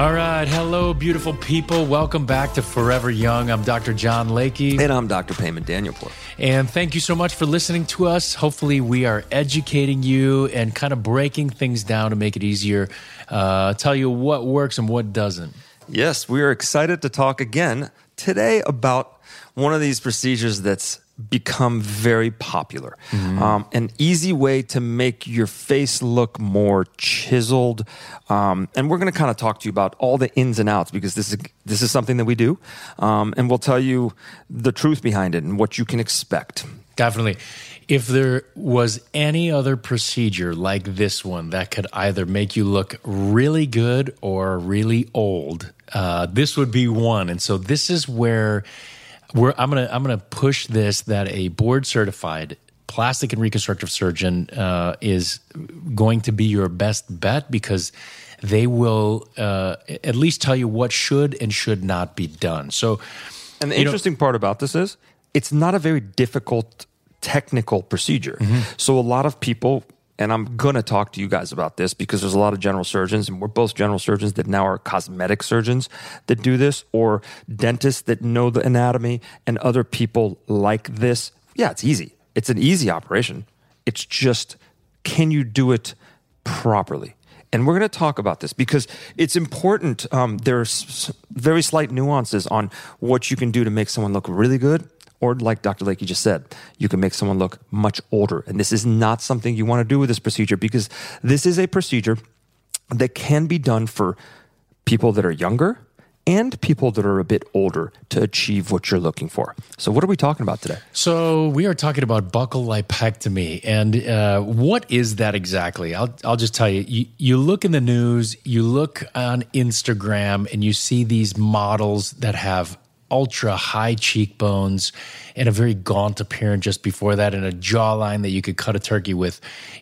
All right. Hello, beautiful people. Welcome back to Forever Young. I'm Dr. John Layke. And I'm Dr. Payman Danielpour. And thank you so much for listening to us. Hopefully, we are educating you and kind of breaking things down to make it easier, uh, tell you what works and what doesn't. Yes, we are excited to talk again today about one of these procedures that's become very popular. Um, an easy way to make your face look more chiseled. Um, and we're going to kind of talk to you about all the ins and outs because this is this is something that we do, um, and we'll tell you the truth behind it and what you can expect. Definitely. If there was any other procedure like this one that could either make you look really good or really old, uh, this would be one. And so this is where we're, I'm gonna I'm gonna push this that a board certified plastic and reconstructive surgeon uh, is going to be your best bet because they will uh, at least tell you what should and should not be done. So. And the You know- interesting part about this is it's not a very difficult technical procedure. Mm-hmm. So a lot of people, and I'm going to talk to you guys about this because there's a lot of general surgeons, and we're both general surgeons that now are cosmetic surgeons that do this, or dentists that know the anatomy, and other people like this. Yeah, it's easy. It's an easy operation. It's just, can you do it properly? And we're going to talk about this because it's important. Um, there's s- very slight nuances on what you can do to make someone look really good, or like Dr. Layke just said, you can make someone look much older. And this is not something you want to do with this procedure because this is a procedure that can be done for people that are younger and people that are a bit older to achieve what you're looking for. So, what are we talking about today? So we are talking about buccal lipectomy, and uh, what is that exactly? I'll I'll just tell you. you. You look in the news, you look on Instagram, and you see these models that have ultra high cheekbones and a very gaunt appearance just before that, and a jawline that you could cut a turkey with.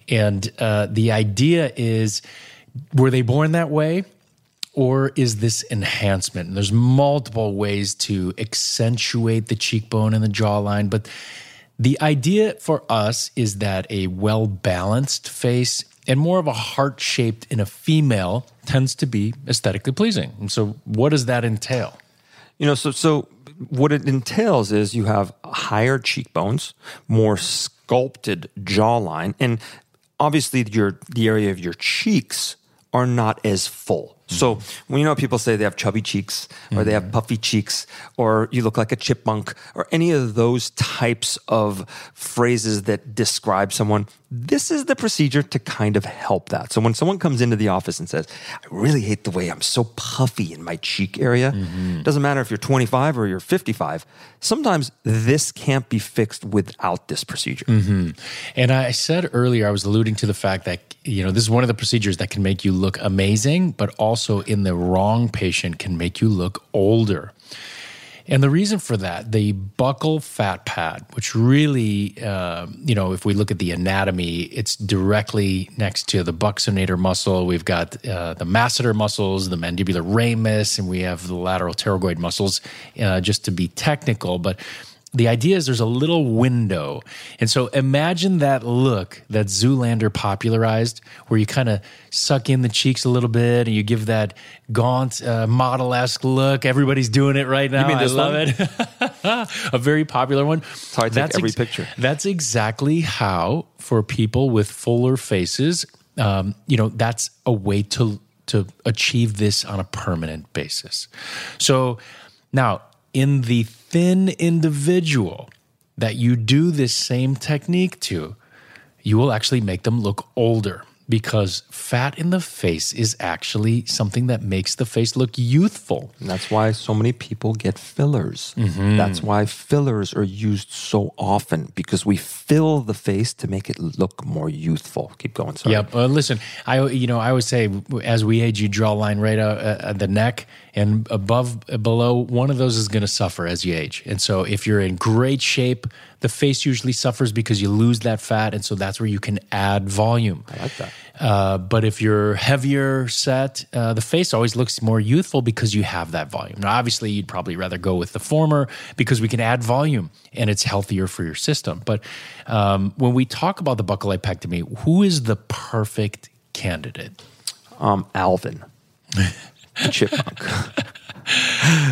And uh, the idea is, were they born that way? or is this enhancement? And there's multiple ways to accentuate the cheekbone and the jawline, but the idea for us is that a well balanced face and more of a heart shaped in a female tends to be aesthetically pleasing. And so, what does that entail? You know, so so what it entails is you have higher cheekbones, more sculpted jawline, and obviously your the area of your cheeks are not as full. Mm-hmm. So when you know people say they have chubby cheeks or they have mm-hmm. puffy cheeks or you look like a chipmunk or any of those types of phrases that describe someone, this is the procedure to kind of help that. So when someone comes into the office and says, I really hate the way I'm so puffy in my cheek area, mm-hmm. doesn't matter if you're 25 or you're 55, sometimes this can't be fixed without this procedure. And I said earlier, I was alluding to the fact that, you know, this is one of the procedures that can make you look amazing, but also in the wrong patient can make you look older. And the reason for that, the buccal fat pad, which really, uh, you know, if we look at the anatomy, it's directly next to the buccinator muscle. We've got uh, the masseter muscles, the mandibular ramus, and we have the lateral pterygoid muscles, uh, just to be technical. But the idea is there's a little window. And so imagine that look that Zoolander popularized, where you kind of suck in the cheeks a little bit and you give that gaunt, uh, model esque look. Everybody's doing it right now. mean this I love one? it. a very popular one. how I take every picture. That's exactly how, for people with fuller faces, um, you know, that's a way to to achieve this on a permanent basis. So now, in the thin individual that you do this same technique to, you will actually make them look older because fat in the face is actually something that makes the face look youthful. And that's why so many people get fillers. Mm-hmm. That's why fillers are used so often because we fill the face to make it look more youthful. Keep going. Sorry. Yep. Uh, listen, I you know I always say as we age, you draw a line right out uh, at the neck, and above, below, one of those is going to suffer as you age. And so, if you're in great shape, the face usually suffers because you lose that fat, and so that's where you can add volume. I like that. Uh, but if you're heavier set, uh, the face always looks more youthful because you have that volume. Now, obviously, you'd probably rather go with the former because we can add volume and it's healthier for your system. But um, when we talk about the buccal lipectomy, who is the perfect candidate? Um, Alvin, chipmunk.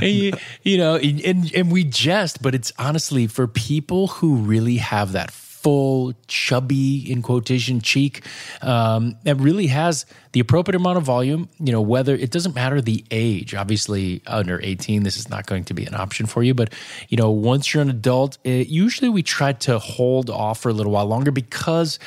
You, you know, and, and we jest, but it's honestly for people who really have that full, chubby, in quotation, cheek um, that really has the appropriate amount of volume. You know, whether it doesn't matter the age. Obviously, under 18, this is not going to be an option for you. But, you know, once you're an adult, it, usually we try to hold off for a little while longer because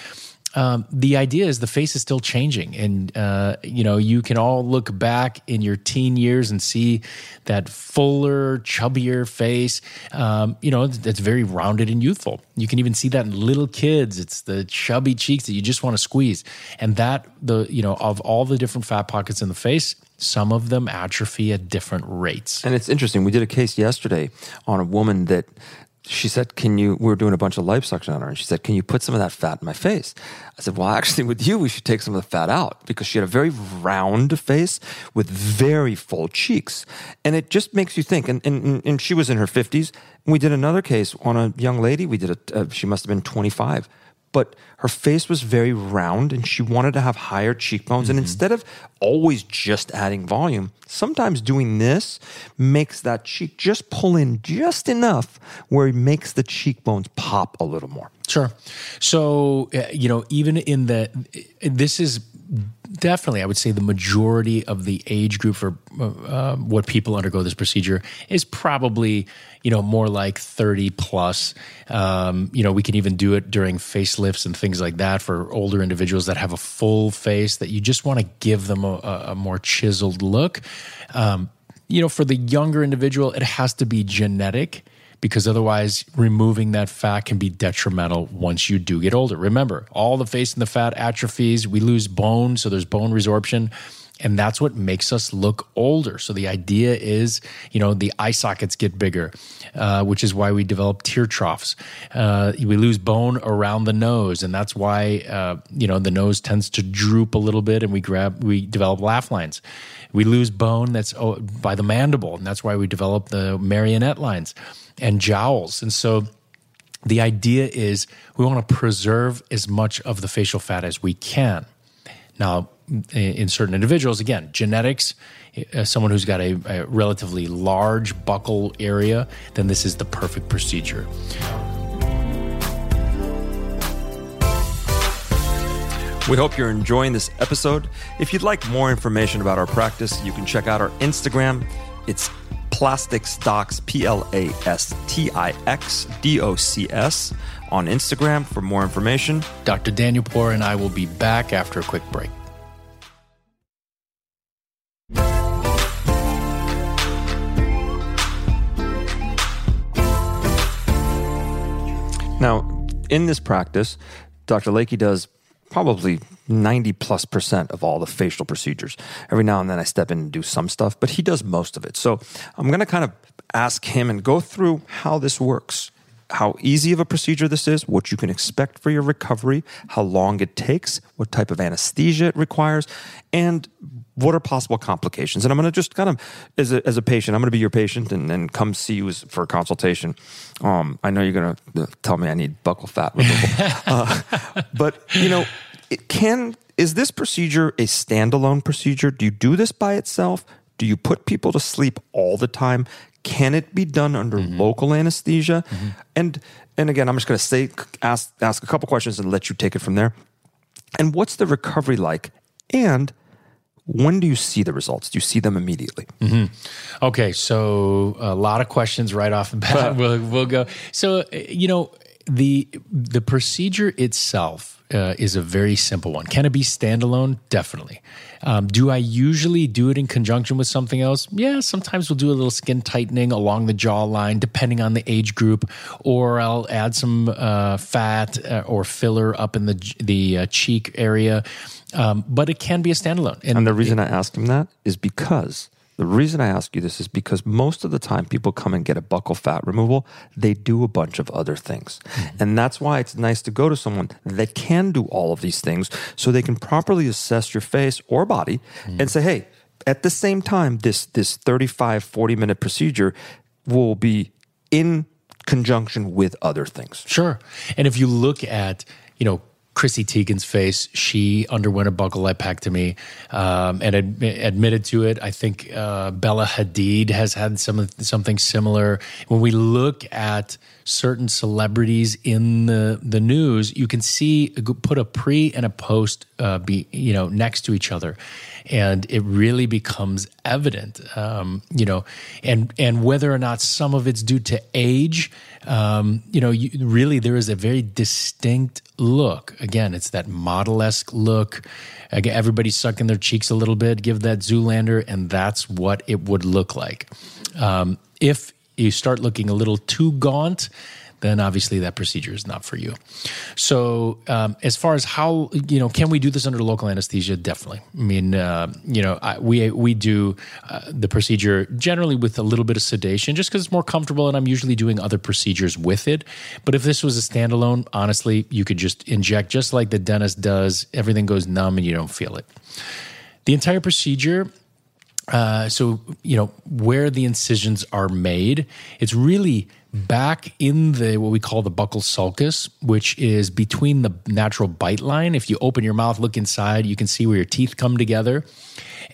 um, the idea is the face is still changing, and uh, you know you can all look back in your teen years and see that fuller, chubbier face. Um, you know that's very rounded and youthful. You can even see that in little kids. It's the chubby cheeks that you just want to squeeze, and that the you know of all the different fat pockets in the face, some of them atrophy at different rates. And it's interesting. We did a case yesterday on a woman that she said, Can you? We were doing a bunch of liposuction on her, and she said, Can you put some of that fat in my face? I said, Well, actually, with you, we should take some of the fat out because she had a very round face with very full cheeks. And it just makes you think. And, and, and she was in her 50s. We did another case on a young lady. We did a, uh, she must have been 25 but her face was very round and she wanted to have higher cheekbones. And mm-hmm. instead of always just adding volume, sometimes doing this makes that cheek just pull in just enough where it makes the cheekbones pop a little more. Sure. So, uh, you know, even in the, this is definitely, I would say, the majority of the age group for uh, uh, what people undergo this procedure is probably, you know, more like 30 plus. Um, you know, we can even do it during facelifts and things like that for older individuals that have a full face that you just want to give them a, a more chiseled look. Um, you know, for the younger individual, it has to be genetic because otherwise removing that fat can be detrimental once you do get older. Remember, all the face and the fat atrophies, we lose bone, so there's bone resorption. And that's what makes us look older. So the idea is, you know, the eye sockets get bigger, uh, which is why we develop tear troughs. Uh, we lose bone around the nose, and that's why, uh, you know, the nose tends to droop a little bit, and we grab, we develop laugh lines. We lose bone that's oh, by the mandible, and that's why we develop the marionette lines and jowls. And so the idea is we want to preserve as much of the facial fat as we can. Now, in certain individuals, again, genetics, uh, someone who's got a, a relatively large buccal area, then this is the perfect procedure. We hope you're enjoying this episode. If you'd like more information about our practice, you can check out our Instagram. It's Plastix Docs, P L A S T I X D O C S, on Instagram for more information. Dr. Danielpour and I will be back after a quick break. Now, in this practice, Dr. Layke does probably 90 plus percent of all the facial procedures. Every now and then I step in and do some stuff, but he does most of it. So I'm going to kind of ask him and go through how this works how easy of a procedure this is, what you can expect for your recovery, how long it takes, what type of anesthesia it requires, and what are possible complications. And I'm going to just kind of, as a, as a patient, I'm going to be your patient and, and come see you for a consultation. Um, I know you're going to uh, tell me I need buccal fat removal. uh, but, you know, it can, is this procedure a standalone procedure? Do you do this by itself? Do you put people to sleep all the time? Can it be done under mm-hmm. local anesthesia? Mm-hmm. And and again, I'm just going to say ask ask a couple questions and let you take it from there. And what's the recovery like? And when do you see the results? Do you see them immediately? Mm-hmm. Okay, so a lot of questions right off the bat. we'll, we'll go. So you know the the procedure itself uh, is a very simple one. Can it be standalone? Definitely. Um, do I usually do it in conjunction with something else? Yeah, sometimes we'll do a little skin tightening along the jawline, depending on the age group, or I'll add some uh, fat uh, or filler up in the the uh, cheek area. Um, but it can be a standalone. And, and the reason it, I asked him that is because the reason I ask you this is because most of the time people come and get a buccal fat removal, they do a bunch of other things. Mm-hmm. And that's why it's nice to go to someone that can do all of these things so they can properly assess your face or body mm-hmm. and say, hey, at the same time, this, this 35, 40 minute procedure will be in conjunction with other things. Sure. And if you look at, you know, Chrissy Teigen's face. She underwent a buccal lipectomy um, and ad- admitted to it. I think uh, Bella Hadid has had some something similar. When we look at certain celebrities in the the news, you can see put a pre and a post uh, be you know next to each other, and it really becomes evident. Um, you know, and and whether or not some of it's due to age, um, you know, you, really there is a very distinct look. Again, it's that model esque look. Again, everybody's sucking their cheeks a little bit. Give that Zoolander, and that's what it would look like. Um, if you start looking a little too gaunt, then obviously that procedure is not for you. So, um, as far as how you know, can we do this under local anesthesia? Definitely. I mean, uh, you know, I, we we do uh, the procedure generally with a little bit of sedation, just because it's more comfortable, and I'm usually doing other procedures with it. But if this was a standalone, honestly, you could just inject just like the dentist does. Everything goes numb, and you don't feel it. The entire procedure uh, so you know where the incisions are made it's really back in the what we call the buccal sulcus which is between the natural bite line if you open your mouth look inside you can see where your teeth come together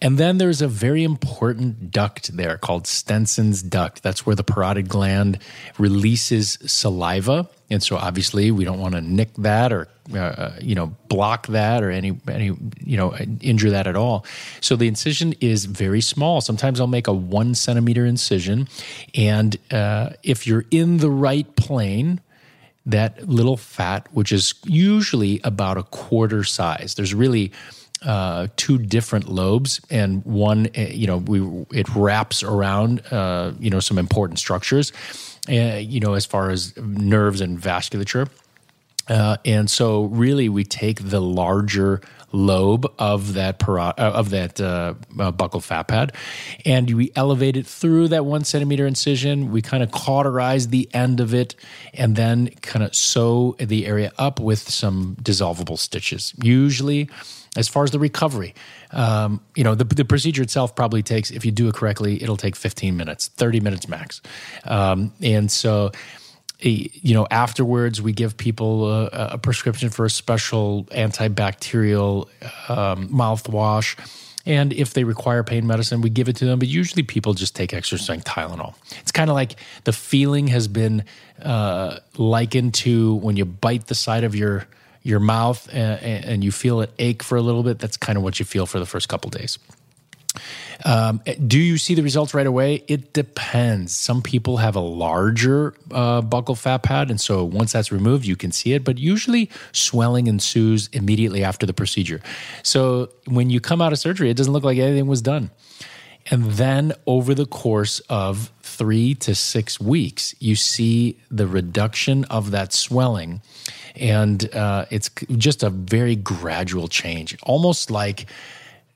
and then there's a very important duct there called Stensen's duct. That's where the parotid gland releases saliva. And so obviously we don't want to nick that or uh, you know block that or any any you know injure that at all. So the incision is very small. Sometimes I'll make a one centimeter incision, and uh, if you're in the right plane, that little fat, which is usually about a quarter size. There's really uh, two different lobes, and one, uh, you know, we it wraps around, uh, you know, some important structures, uh, you know, as far as nerves and vasculature. Uh, and so, really, we take the larger lobe of that uh, of that uh, uh, buccal fat pad, and we elevate it through that one centimeter incision. We kind of cauterize the end of it, and then kind of sew the area up with some dissolvable stitches. Usually, as far as the recovery, um, you know, the, the procedure itself probably takes, if you do it correctly, it'll take 15 minutes, 30 minutes max, um, and so you know, afterwards we give people a, a prescription for a special antibacterial um, mouthwash. And if they require pain medicine, we give it to them. But usually people just take extra strength Tylenol. It's kind of like the feeling has been uh, likened to when you bite the side of your your mouth and, and you feel it ache for a little bit. That's kind of what you feel for the first couple days. Um, do you see the results right away? It depends. Some people have a larger uh, fat pad, and so once that's removed, you can see it. But usually, swelling ensues immediately after the procedure. So when you come out of surgery, it doesn't look like anything was done. And then over the course of three to six weeks, you see the reduction of that swelling. And uh, it's just a very gradual change, almost like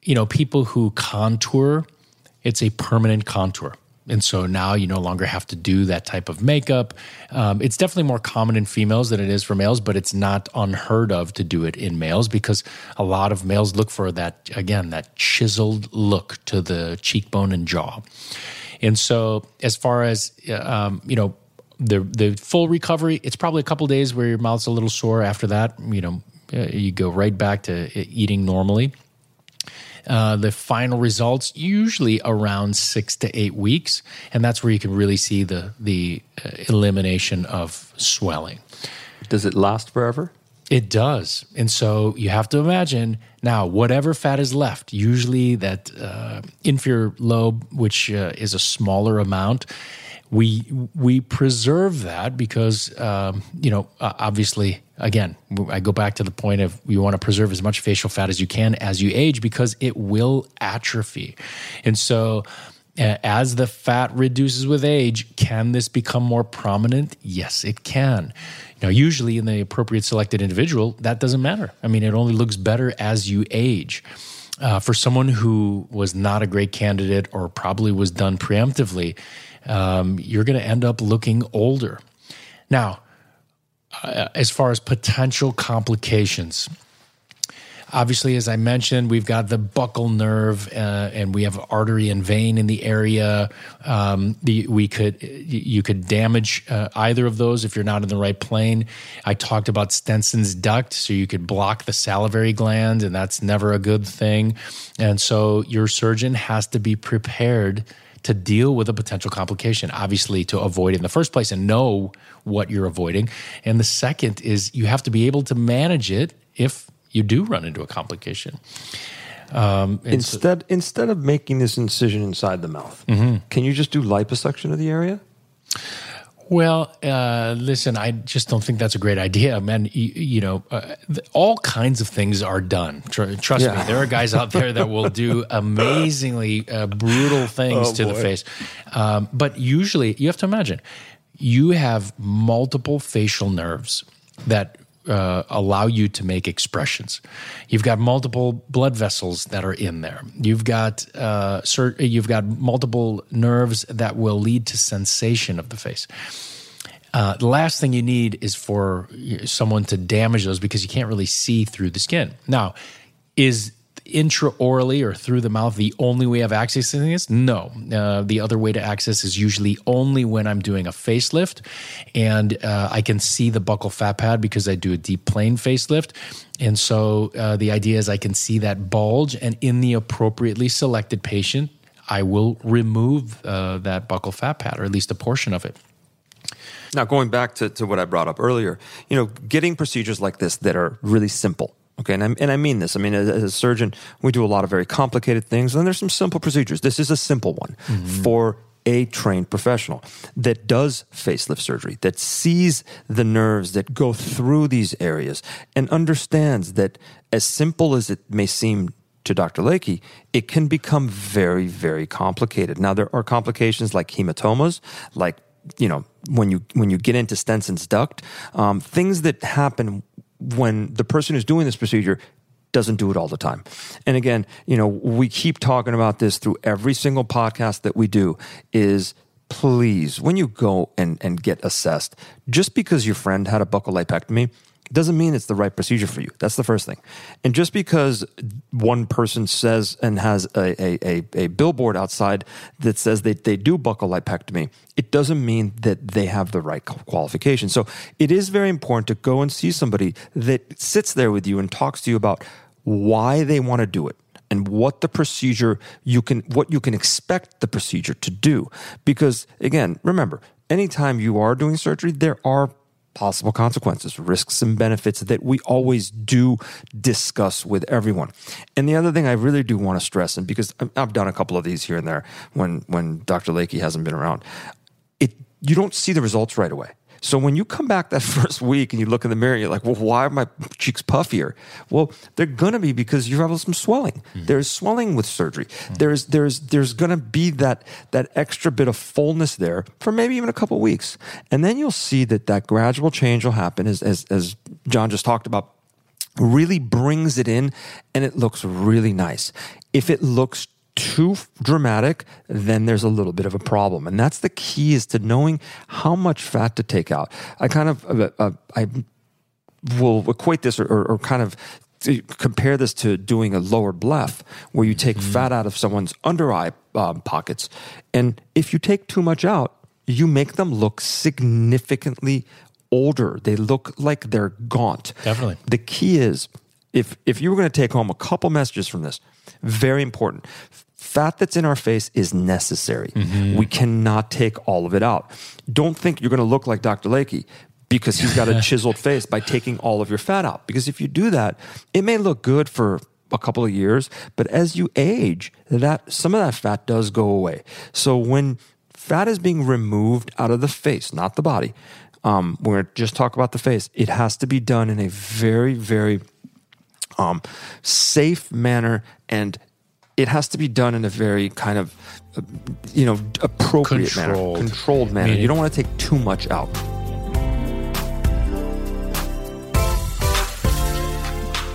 you know, people who contour, it's a permanent contour. And so now you no longer have to do that type of makeup. Um, it's definitely more common in females than it is for males, but it's not unheard of to do it in males because a lot of males look for that, again, that chiseled look to the cheekbone and jaw. And so, as far as, um, you know, the the full recovery, it's probably a couple days where your mouth's a little sore. After that, you know, uh, you go right back to eating normally. Uh, the final results usually around six to eight weeks, and that's where you can really see the the uh, elimination of swelling. Does it last forever? It does, and so you have to imagine now whatever fat is left. Usually, that uh, inferior lobe, which uh, is a smaller amount, we we preserve that because um, you know obviously again I go back to the point of you want to preserve as much facial fat as you can as you age because it will atrophy, and so as the fat reduces with age, can this become more prominent? Yes, it can. Now, usually in the appropriate selected individual, that doesn't matter. I mean, it only looks better as you age. Uh, for someone who was not a great candidate or probably was done preemptively, um, you're going to end up looking older. Now, uh, as far as potential complications, obviously, as I mentioned, we've got the buccal nerve uh, and we have artery and vein in the area. Um, the, we could you could damage uh, either of those if you're not in the right plane. I talked about Stensen's duct, so you could block the salivary gland, and that's never a good thing. And so your surgeon has to be prepared to deal with a potential complication, obviously to avoid it in the first place and know what you're avoiding. And the second is you have to be able to manage it if you do run into a complication. Um, instead, so, instead of making this incision inside the mouth, mm-hmm. can you just do liposuction of the area? Well, uh, listen, I just don't think that's a great idea, man. You, you know, uh, all kinds of things are done. Tr- trust yeah. me, there are guys out there that will do amazingly uh, brutal things oh, to boy. the face. Um, but usually, you have to imagine you have multiple facial nerves that uh, allow you to make expressions. You've got multiple blood vessels that are in there. You've got uh, you've got multiple nerves that will lead to sensation of the face. Uh, the last thing you need is for someone to damage those because you can't really see through the skin. Now, is intraorally or through the mouth the only way of accessing this? No. Uh, the other way to access is usually only when I'm doing a facelift and uh, I can see the buccal fat pad because I do a deep plane facelift. And so uh, the idea is I can see that bulge, and in the appropriately selected patient, I will remove uh, that buccal fat pad or at least a portion of it. Now, going back to, to what I brought up earlier, you know, getting procedures like this that are really simple Okay, and I, and I mean this. I mean, as, as, a surgeon, we do a lot of very complicated things, and there's some simple procedures. This is a simple one mm-hmm. for a trained professional that does facelift surgery, that sees the nerves that go through these areas, and understands that as simple as it may seem to Dr. Layke, it can become very, very complicated. Now, there are complications like hematomas, like you know when you when you get into Stensen's duct, um, things that happen when the person who's doing this procedure doesn't do it all the time. And again, you know, we keep talking about this through every single podcast that we do is please, when you go and, and get assessed, just because your friend had a buccal lipectomy doesn't mean it's the right procedure for you. That's the first thing. And just because one person says and has a, a, a, a billboard outside that says they, they do buccal lipectomy, it doesn't mean that they have the right qualification. So it is very important to go and see somebody that sits there with you and talks to you about why they want to do it and what the procedure you can what you can expect the procedure to do because again remember anytime you are doing surgery there are possible consequences, risks and benefits that we always do discuss with everyone. And the other thing I really do want to stress, and because I've done a couple of these here and there when when Dr. Layke hasn't been around, it you don't see the results right away. So when you come back that first week and you look in the mirror, you're like, well, why are my cheeks puffier? Well, they're gonna be because you have some swelling. Mm-hmm. There's swelling with surgery. Mm-hmm. There's there's there's gonna be that that extra bit of fullness there for maybe even a couple weeks, and then you'll see that that gradual change will happen as as, as John just talked about. Really brings it in, and it looks really nice. If it looks too dramatic, then there's a little bit of a problem. And that's the key is to knowing how much fat to take out. I kind of, uh, uh, I will equate this or, or, or kind of compare this to doing a lower bleph where you take mm-hmm. fat out of someone's under eye um, pockets. And if you take too much out, you make them look significantly older. They look like they're gaunt. Definitely. The key is if if you were going to take home a couple messages from this, very important. Fat that's in our face is necessary. Mm-hmm. We cannot take all of it out. Don't think you're going to look like Dr. Layke because he's got a chiseled face by taking all of your fat out. Because if you do that, it may look good for a couple of years, but as you age, that some of that fat does go away. So when fat is being removed out of the face, not the body, um, we're just talk about the face. It has to be done in a very, very um, safe manner, and it has to be done in a very kind of, uh, you know, appropriate controlled. manner, controlled manner. Meaning. You don't want to take too much out.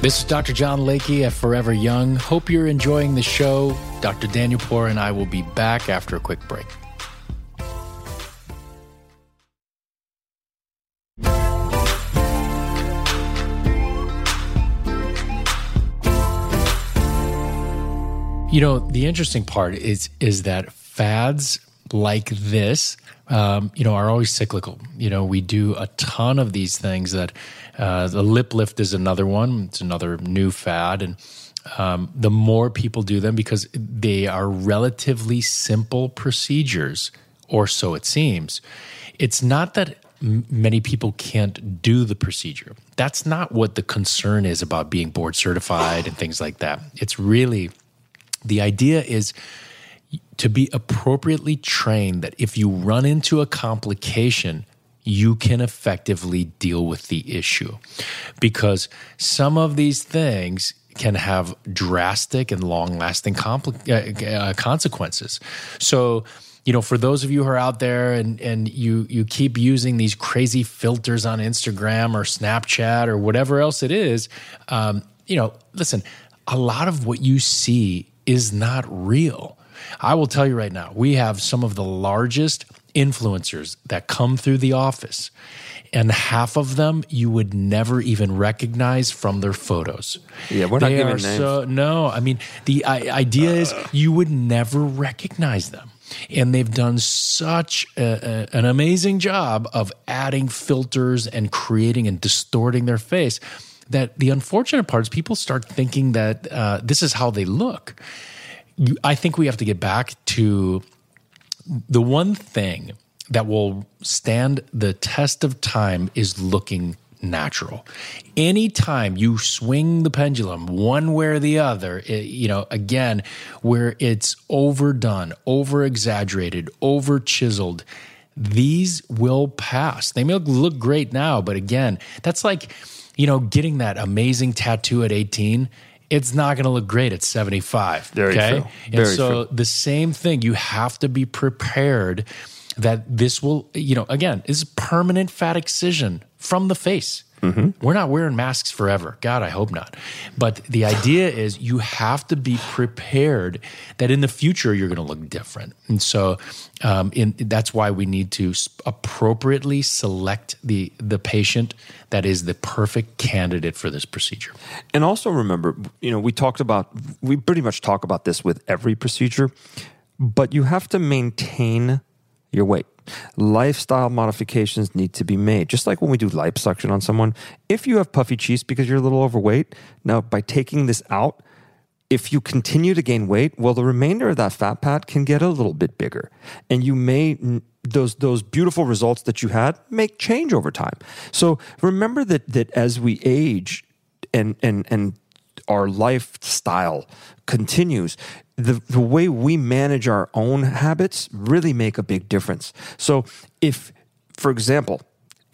This is Dr. John Layke at Forever Young. Hope you're enjoying the show. Dr. Danielpour and I will be back after a quick break. You know, the interesting part is is that fads like this, um, you know, are always cyclical. You know, we do a ton of these things that uh, the lip lift is another one. It's another new fad, and um, the more people do them because they are relatively simple procedures, or so it seems. It's not that many people can't do the procedure. That's not what the concern is about being board certified and things like that. It's really the idea is to be appropriately trained that if you run into a complication, you can effectively deal with the issue. Because some of these things can have drastic and long lasting compl- uh, uh, consequences. So, you know, for those of you who are out there and, and you, you keep using these crazy filters on Instagram or Snapchat or whatever else it is, um, you know, listen, a lot of what you see is not real. I will tell you right now, we have some of the largest influencers that come through the office, and half of them you would never even recognize from their photos. Yeah, we're they not giving names. So, no, I mean, the idea is uh. you would never recognize them. And they've done such a, a, an amazing job of adding filters and creating and distorting their face that the unfortunate part is people start thinking that uh, this is how they look. I think we have to get back to the one thing that will stand the test of time is looking natural. Anytime you swing the pendulum one way or the other, it, you know, again, where it's overdone, over exaggerated, over chiseled, these will pass. They may look great now, but again, that's like you know, getting that amazing tattoo at 18, it's not going to look great at 75. Very okay? true. Very and so true. the same thing, you have to be prepared that this will, you know, again, is permanent fat excision from the face. Mm-hmm. We're not wearing masks forever. God, I hope not. But the idea is you have to be prepared that in the future you're going to look different. And so um, in, that's why we need to appropriately select the, the patient that is the perfect candidate for this procedure. And also remember, you know, we talked about, we pretty much talk about this with every procedure, but you have to maintain your weight. Lifestyle modifications need to be made. Just like when we do liposuction on someone, if you have puffy cheeks because you're a little overweight, now by taking this out, if you continue to gain weight, well, the remainder of that fat pad can get a little bit bigger, and you may those those beautiful results that you had make change over time. So remember that that as we age and and and our lifestyle continues, the, the way we manage our own habits really make a big difference. So if, for example,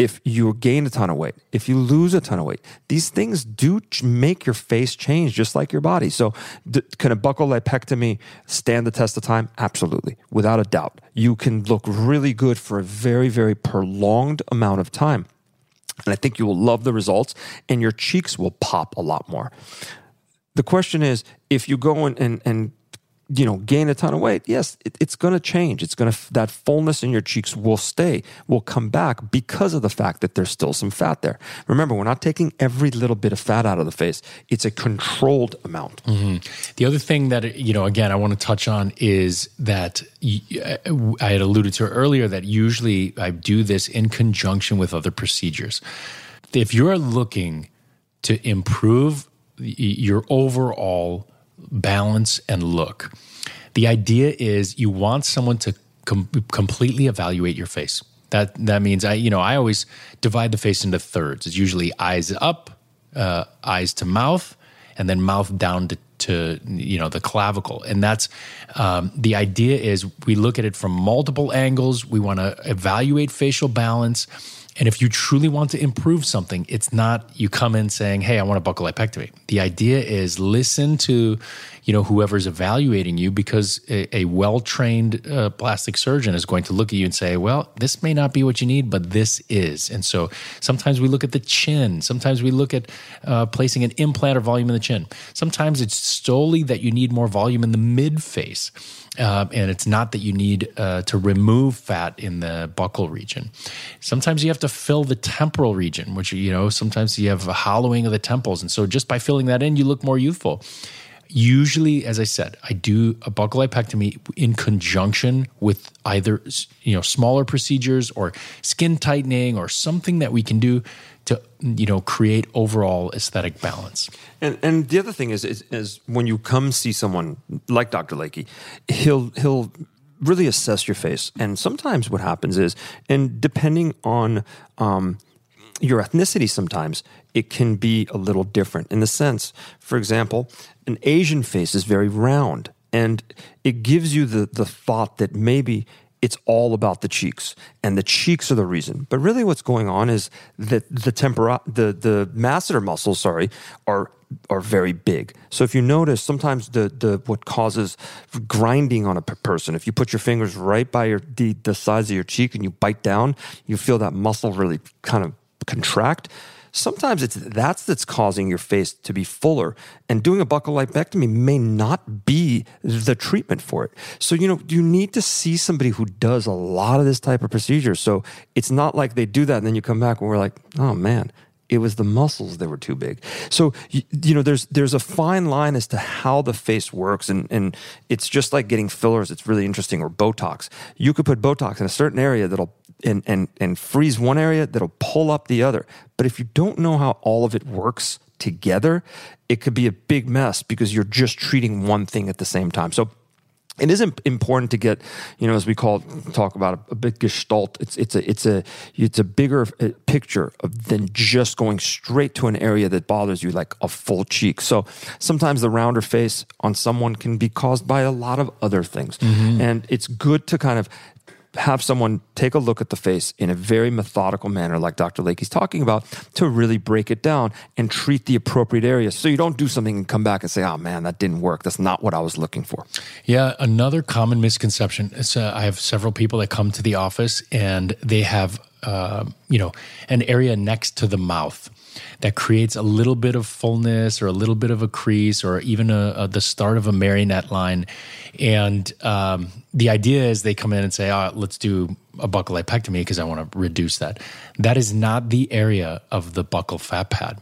if you gain a ton of weight, if you lose a ton of weight, these things do make your face change just like your body. So, d- can a buccal lipectomy stand the test of time? Absolutely, without a doubt. You can look really good for a very, very prolonged amount of time. And I think you will love the results, and your cheeks will pop a lot more. The question is if you go and, and, and you know gain a ton of weight yes it, it's going to change. It's going to that fullness in your cheeks will stay will come back because of the fact that there's still some fat there. Remember we're not taking every little bit of fat out of the face. It's a controlled amount. Mm-hmm. the other thing that you know again i want to touch on is that i had alluded to earlier that usually i do this in conjunction with other procedures. If you're looking to improve your overall balance and look. The idea is you want someone to com- completely evaluate your face. That that means I you know I always divide the face into thirds. It's usually eyes up, uh, eyes to mouth, and then mouth down to, to you know the clavicle. And that's um, the idea is we look at it from multiple angles. We want to evaluate facial balance and if you truly want to improve something, it's not you come in saying, "Hey, I want a buccal lipectomy." The idea is listen to, you know, whoever's evaluating you because a, a well-trained uh, plastic surgeon is going to look at you and say, "Well, this may not be what you need, but this is." And so sometimes we look at the chin. Sometimes we look at uh, placing an implant or volume in the chin. Sometimes it's solely that you need more volume in the mid face. Uh, and it's not that you need uh, to remove fat in the buccal region. Sometimes you have to fill the temporal region, which, you know, sometimes you have a hollowing of the temples. And so just by filling that in, you look more youthful. Usually, as I said, I do a buccal lipectomy in conjunction with either, you know, smaller procedures or skin tightening or something that we can do you know create overall aesthetic balance. And and the other thing is, is, is when you come see someone like Dr. Layke, he'll he'll really assess your face. And sometimes what happens is, and depending on um, your ethnicity, sometimes it can be a little different in the sense, for example, an Asian face is very round. And it gives you the, the thought that maybe it's all about the cheeks and the cheeks are the reason. But really what's going on is that the tempora the the masseter muscles, sorry, are are very big. So if you notice sometimes the the what causes grinding on a person, if you put your fingers right by your the, the size of your cheek and you bite down, you feel that muscle really kind of contract sometimes it's that's that's causing your face to be fuller and doing a buccal lipectomy may not be the treatment for it. So you know you need to see somebody who does a lot of this type of procedure. So it's not like they do that and then you come back and we're like oh man it was the muscles that were too big. So you, you, know, there's there's a fine line as to how the face works, and and it's just like getting fillers. It's really interesting, or Botox. You could put Botox in a certain area that'll and and and freeze one area that'll pull up the other. But if you don't know how all of it works together, it could be a big mess because you're just treating one thing at the same time. So it is important to get, you know, as we call talk about a, a big gestalt. It's it's a it's a it's a bigger uh, picture of, than just going straight to an area that bothers you, like a full cheek. So sometimes the rounder face on someone can be caused by a lot of other things, mm-hmm. and it's good to kind of have someone take a look at the face in a very methodical manner, like Dr. Layke's talking about, to really break it down and treat the appropriate areas. So you don't do something and come back and say, oh man, that didn't work. That's not what I was looking for. Yeah. Another common misconception is uh, I have several people that come to the office and they have, uh, you know, an area next to the mouth that creates a little bit of fullness or a little bit of a crease or even a, a, the start of a marionette line. And um, the idea is they come in and say, oh, let's do a buccal lipectomy because I want to reduce that. That is not the area of the buccal fat pad.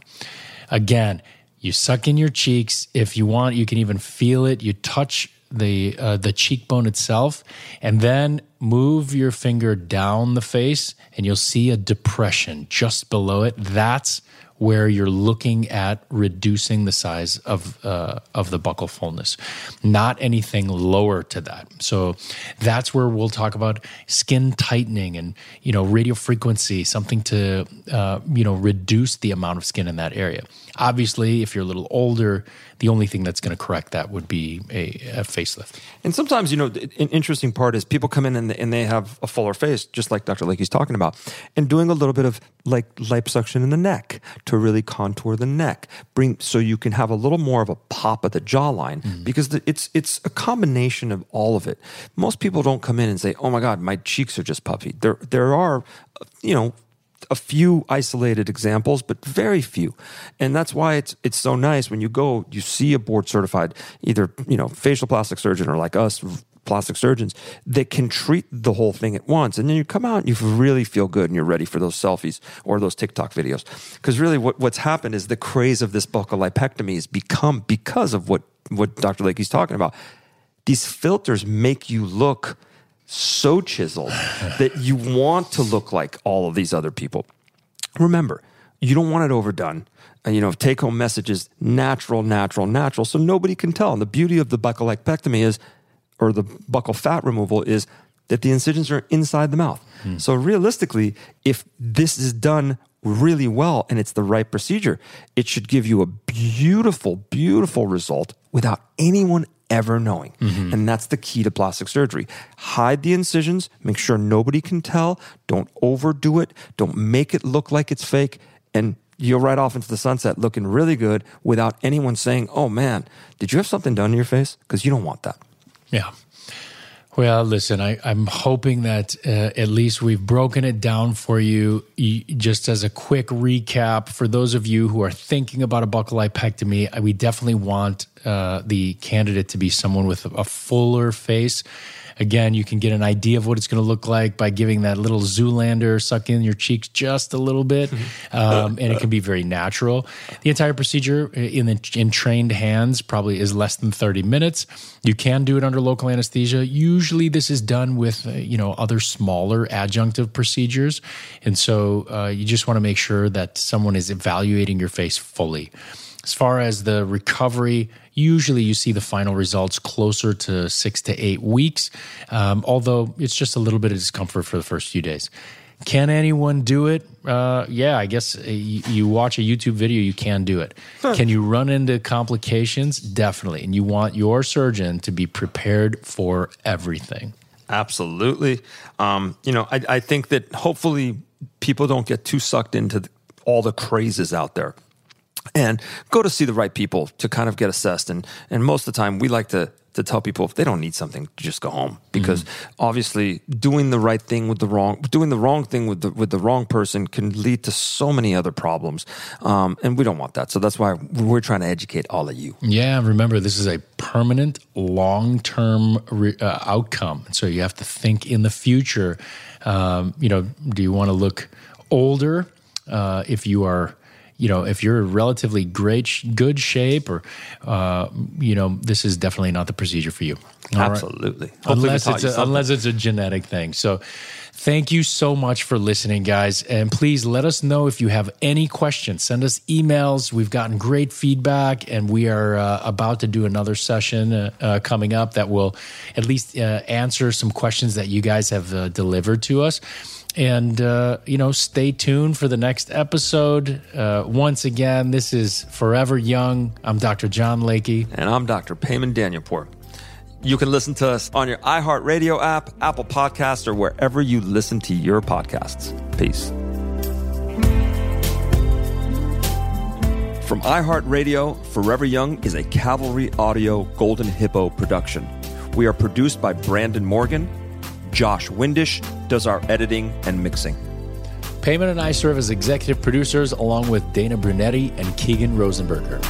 Again, you suck in your cheeks. If you want, you can even feel it. You touch the uh, the cheekbone itself, and then move your finger down the face, and you'll see a depression just below it. That's where you're looking at reducing the size of uh, of the buccal fullness, not anything lower to that. So that's where we'll talk about skin tightening and you know radio frequency, something to uh, you know reduce the amount of skin in that area. Obviously, if you're a little older, the only thing that's going to correct that would be a, a, facelift. And sometimes, you know, an interesting part is people come in and, and they have a fuller face, just like Dr. Layke's talking about, and doing a little bit of like liposuction in the neck to really contour the neck, bring so you can have a little more of a pop at the jawline mm-hmm. because the, it's it's a combination of all of it. Most people don't come in and say, "Oh my God, my cheeks are just puffy." There there are, you know a few isolated examples, but very few. And that's why it's it's so nice when you go, you see a board certified either, you know, facial plastic surgeon or like us plastic surgeons that can treat the whole thing at once. And then you come out and you really feel good and you're ready for those selfies or those TikTok videos. Because really what, what's happened is the craze of this buccal lipectomy has become because of what, what Dr. Layke's talking about. These filters make you look so chiseled that you want to look like all of these other people. Remember, you don't want it overdone. And, you know, take home messages, natural, natural, natural, so nobody can tell. And the beauty of the buccal lipectomy is, or the buccal fat removal is that the incisions are inside the mouth. Hmm. So realistically, if this is done really well and it's the right procedure, it should give you a beautiful, beautiful result without anyone ever knowing. Mm-hmm. And that's the key to plastic surgery. Hide the incisions, make sure nobody can tell, don't overdo it, don't make it look like it's fake, and you'll ride off into the sunset looking really good without anyone saying, oh man, did you have something done to your face? Because you don't want that. Yeah. Well, listen, I, am hoping that uh, at least we've broken it down for you. Just as a quick recap, for those of you who are thinking about a buccal lipectomy, we definitely want uh, the candidate to be someone with a fuller face Again, you can get an idea of what it's going to look like by giving that little Zoolander suck in your cheeks just a little bit, um, and it can be very natural. The entire procedure in the, in trained hands probably is less than thirty minutes. You can do it under local anesthesia. Usually, this is done with uh, you know other smaller adjunctive procedures, and so uh, you just want to make sure that someone is evaluating your face fully. As far as the recovery, usually you see the final results closer to six to eight weeks, um, although it's just a little bit of discomfort for the first few days. Can anyone do it? Uh, yeah, I guess uh, you, you, watch a YouTube video, you can do it. Huh. Can you run into complications? Definitely. And you want your surgeon to be prepared for everything. Absolutely. Um, you know, I, I, think that hopefully people don't get too sucked into the, all the crazes out there and go to see the right people to kind of get assessed. And and most of the time, we like to to tell people if they don't need something, just go home because mm-hmm. obviously doing the right thing with the wrong, doing the wrong thing with the with the wrong person can lead to so many other problems, um, and we don't want that. So that's why we're trying to educate all of you. Yeah, remember this is a permanent, long term re- uh, outcome, so you have to think in the future. Um, you know, do you want to look older uh, if you are you know, if you're relatively great, good shape, or uh, you know, this is definitely not the procedure for you. All Absolutely, right? unless it's a, unless it's a genetic thing. So. Thank you so much for listening, guys. And please let us know if you have any questions. Send us emails. We've gotten great feedback, and we are uh, about to do another session uh, uh, coming up that will at least uh, answer some questions that you guys have uh, delivered to us. And, uh, you know, stay tuned for the next episode. Uh, once again, this is Forever Young. I'm Dr. John Layke. And I'm Dr. Payman Danielpour. You can listen to us on your iHeartRadio app, Apple Podcasts, or wherever you listen to your podcasts. Peace. From iHeartRadio, Forever Young is a Cavalry Audio Golden Hippo production. We are produced by Brandon Morgan Josh Windish does our editing and mixing. Payman and I serve as executive producers along with Dana Brunetti and Keegan Rosenberger.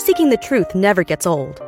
Seeking the truth never gets old.